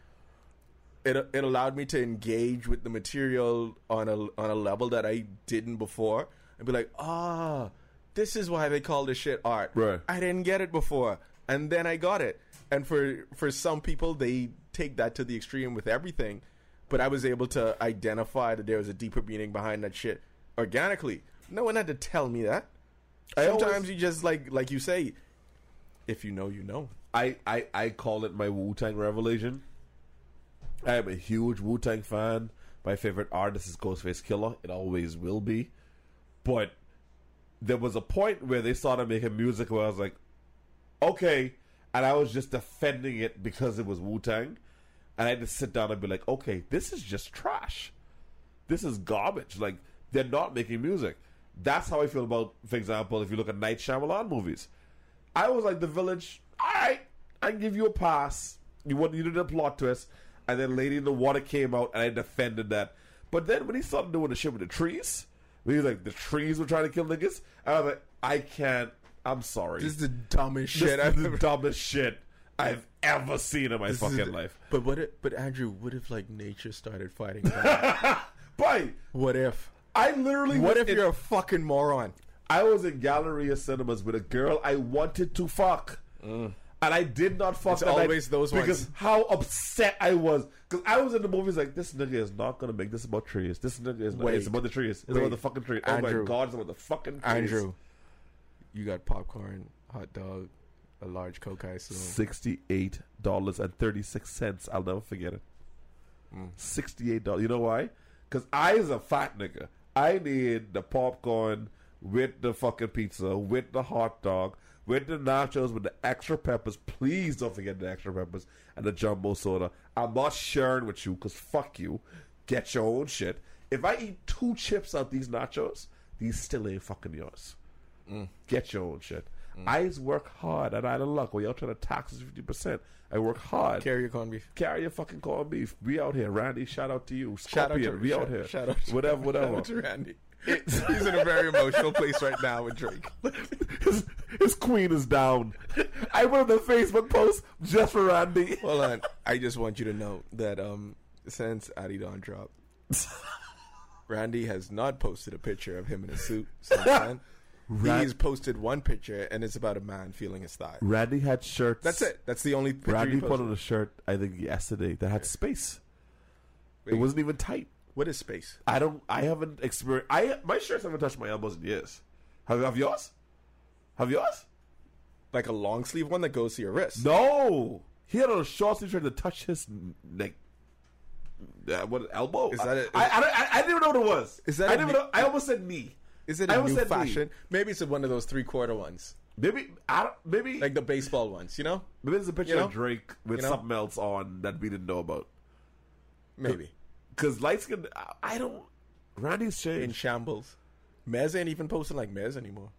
it it allowed me to engage with the material on a on a level that I didn't before and be like, ah, this is why they call this shit art. Right. I didn't get it before, and then I got it. And for for some people, they take that to the extreme with everything, but I was able to identify that there was a deeper meaning behind that shit organically. No one had to tell me that. Sometimes always- you just like like you say, if you know, you know. I, I, I call it my Wu Tang revelation. I am a huge Wu Tang fan. My favorite artist is Ghostface Killah. It always will be. But there was a point where they started making music where I was like, okay. And I was just defending it because it was Wu Tang. And I had to sit down and be like, okay, this is just trash. This is garbage. Like, they're not making music. That's how I feel about, for example, if you look at Night Shyamalan movies. I was like the village. All right, I give you a pass. You want you did a plot twist, and then Lady in the Water came out, and I defended that. But then when he started doing the shit with the trees, he was like the trees were trying to kill niggas, I was like, I can't. I'm sorry. This is the dumbest This shit is I've the ever dumbest shit I've ever seen in my This is fucking the- life. But what? If, but Andrew, what if like nature started fighting back? But what if? I literally What was if in- you're a fucking moron? I was in Galleria Cinemas with a girl I wanted to fuck. Mm. And I did not fuck It's that night always those because ones. how upset I was. Because I was in the movies like, this nigga is not going to make this about trees. This nigga is not. Wait. It's about the trees. It's Wait. about the fucking trees. Oh Andrew. my God, it's about the fucking trees. Andrew, you got popcorn, hot dog, a large Coke ice. $68 and 36 cents. I'll never forget it. Mm. $68. You know why? Because I is a fat nigga. I need the popcorn with the fucking pizza, with the hot dog, with the nachos, with the extra peppers. Please don't forget the extra peppers and the jumbo soda. I'm not sharing with you because fuck you. Get your own shit. If I eat two chips out these nachos, these still ain't fucking yours. Mm. Get your own shit. Mm. I work hard at Island Luck. Where y'all trying to tax us fifty percent. I work hard. Carry your corned beef. Carry your fucking corned beef. We out here, Randy. Shout out to you, Shout out Scorpion. to we shout, out here. Shout out. To, whatever, whatever. Shout out to Randy. He's in a very emotional place right now with Drake. his, his queen is down. I put the Facebook post just for Randy. Hold on. I just want you to know that um, since Adidon dropped, Randy has not posted a picture of him in a suit since then. Ran- He's posted one picture, and it's about a man feeling his thigh. Randy had shirts. That's it. That's the only picture Randy put on a shirt, I think yesterday, that had space. It wasn't even tight. What is space? I don't. I haven't experienced. I my shirts haven't touched my elbows in years. Have, have yours? Have yours? Like a long sleeve one that goes to your wrist. No. He had a short sleeve shirt to touch his neck. Uh, what elbow? Is that it? I, I, I, I didn't even know what it was. Is that I didn't new- know. I almost said knee. Is it I a almost new said knee. fashion? Maybe it's one of those three quarter ones, Maybe I don't, maybe like the baseball ones. You know? maybe there's a picture you know? of Drake with You know? something else on that we didn't know about. Maybe Because light skin, I- I don't. Randy's in shambles. Mez ain't even posting like Mez anymore.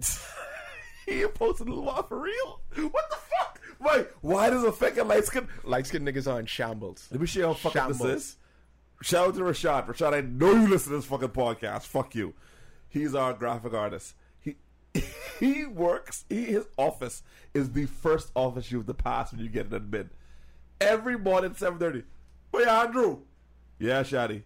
he posted a little while for real. What the fuck? Wait, why does a fucking light skin? Light skinned niggas are in shambles. Let me show you how fucking Shambles. this is. Shout out to Rashad. Rashad, I know you listen to this fucking podcast. Fuck you. He's our graphic artist. He he works. He, his office is the first office you have to pass when you get an admin. Every morning, seven thirty. Boy, Andrew. Yeah, Shaddy.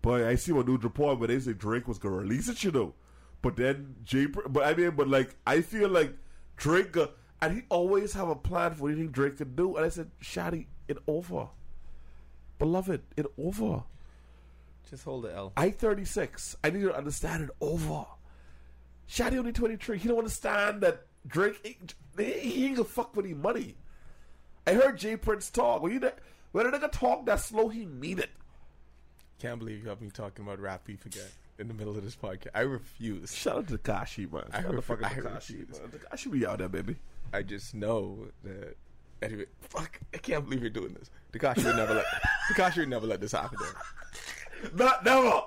But I see one news report where they say Drake was gonna release it, you know. But then Jay, but I mean, but like, I feel like Drake, uh, and he always have a plan for anything Drake could do. And I said, Shaddy, it over, beloved, it over. Just hold the L. I thirty six. I need to understand it over. Shaddy only twenty three. He don't understand that Drake. ain't- He ain't gonna fuck with any money. I heard J. Prince talk. When you when a nigga talk that slow, he mean it. Can't believe you have me talking about rap beef again in the middle of this podcast. I refuse. Shout out to Tekashi, man. I Shout out to ref- fucking I Tekashi, man. Tekashi be out there, baby. I just know that. Anyway, fuck! I can't believe you're doing this. Tekashi would never let. Tekashi would never let this happen. Not never.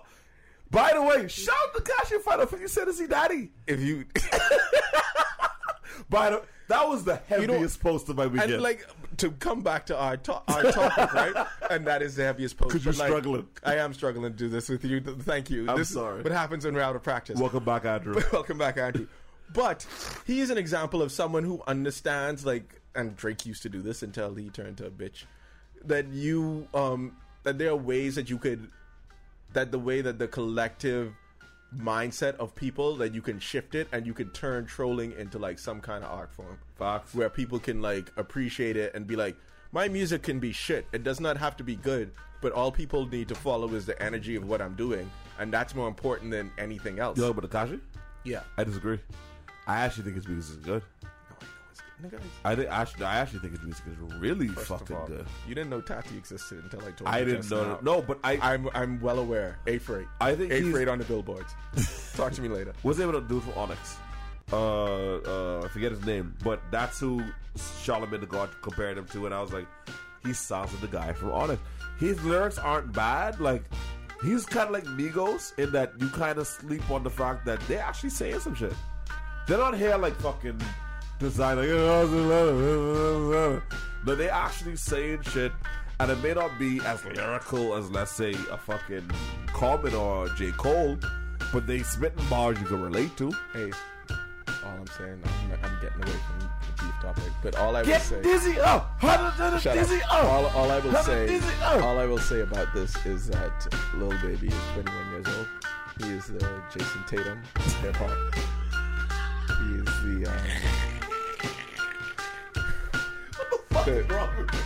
By the way, shout out to Tekashi Final 50 Cent is he daddy. If you By the that was the heaviest post of my weekend. and like to come back to our to- our topic, right? And that is the heaviest post. 'Cause you're like, struggling. I am struggling to do this with you. Thank you. I'm this is sorry. what happens when we're out of practice. Welcome back, Andrew. Welcome back, Andrew. But he is an example of someone who understands, like, and Drake used to do this until he turned to a bitch. That you, um, that there are ways that you could, that the way that the collective mindset of people that you can shift it and you can turn trolling into like some kind of art form Fox. where people can like appreciate it and be like my music can be shit it does not have to be good but all people need to follow is the energy of what i'm doing and that's more important than anything else You know about Tekashi? yeah I disagree. I actually think his music is good. Nigga, I think actually, I actually think his music is really first fucking all, good. You didn't know Tati existed until I told I you didn't know. now. No, but I, I'm I'm well aware. Eighth rate. I think he's- rate on the billboards. Talk to me later. was able to do for Onyx. Uh, uh, I forget his name, but that's who Charlemagne the God compared him to, and I was like, he sounds like the guy from Onyx. His lyrics aren't bad. Like he's kind of like Migos in that you kind of sleep on the fact that they're actually saying some shit. They're not here like fucking design like but they're actually saying shit and it may not be as lyrical as let's say a fucking Common or J. Cole, but they spitting bars you can relate to. Hey, all I'm saying, I'm, I'm getting away from the beef topic, but all I will Get say. dizzy up! Shut dizzy up. up! All, all I will say, dizzy up! all I will say about this is that Lil Baby is 21 years old. He is the Jayson Tatum hip hop. He is the, um, the,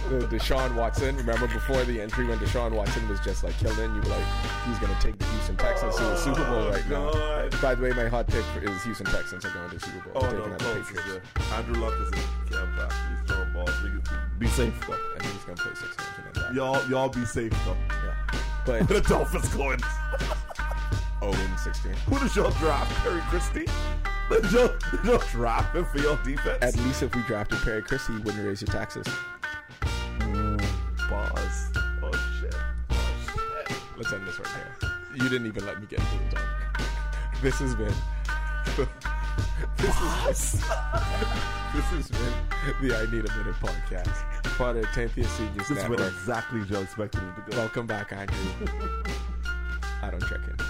the Deshaun Watson. Remember before the entry when Deshaun Watson was just like killing, you were like, he's gonna take the Houston Texans to the oh, Super Bowl right now. Oh, By the way, my hot pick is Houston Texans are going to the Super Bowl. Oh no, the Colts is Patriots. there. Andrew Luck is in camp back. He's throwing balls. Be- Be safe though. I think he's gonna play six games. Y'all, y'all be safe though. Yeah. But the Dolphins going. 0 and 16. Who does y'all draft? Perry Christie? Did y'all draft him for your defense? At least if we drafted Perry Christie, you wouldn't raise your taxes. Pause. Oh shit. Oh shit. Let's end this right here. You didn't even let me get into the talk. This has been This the, This has been the I Need a Minute podcast, part of the 10th Year Seniors This went Network. exactly Joe expected it to go. Welcome back, Andrew. I don't check in.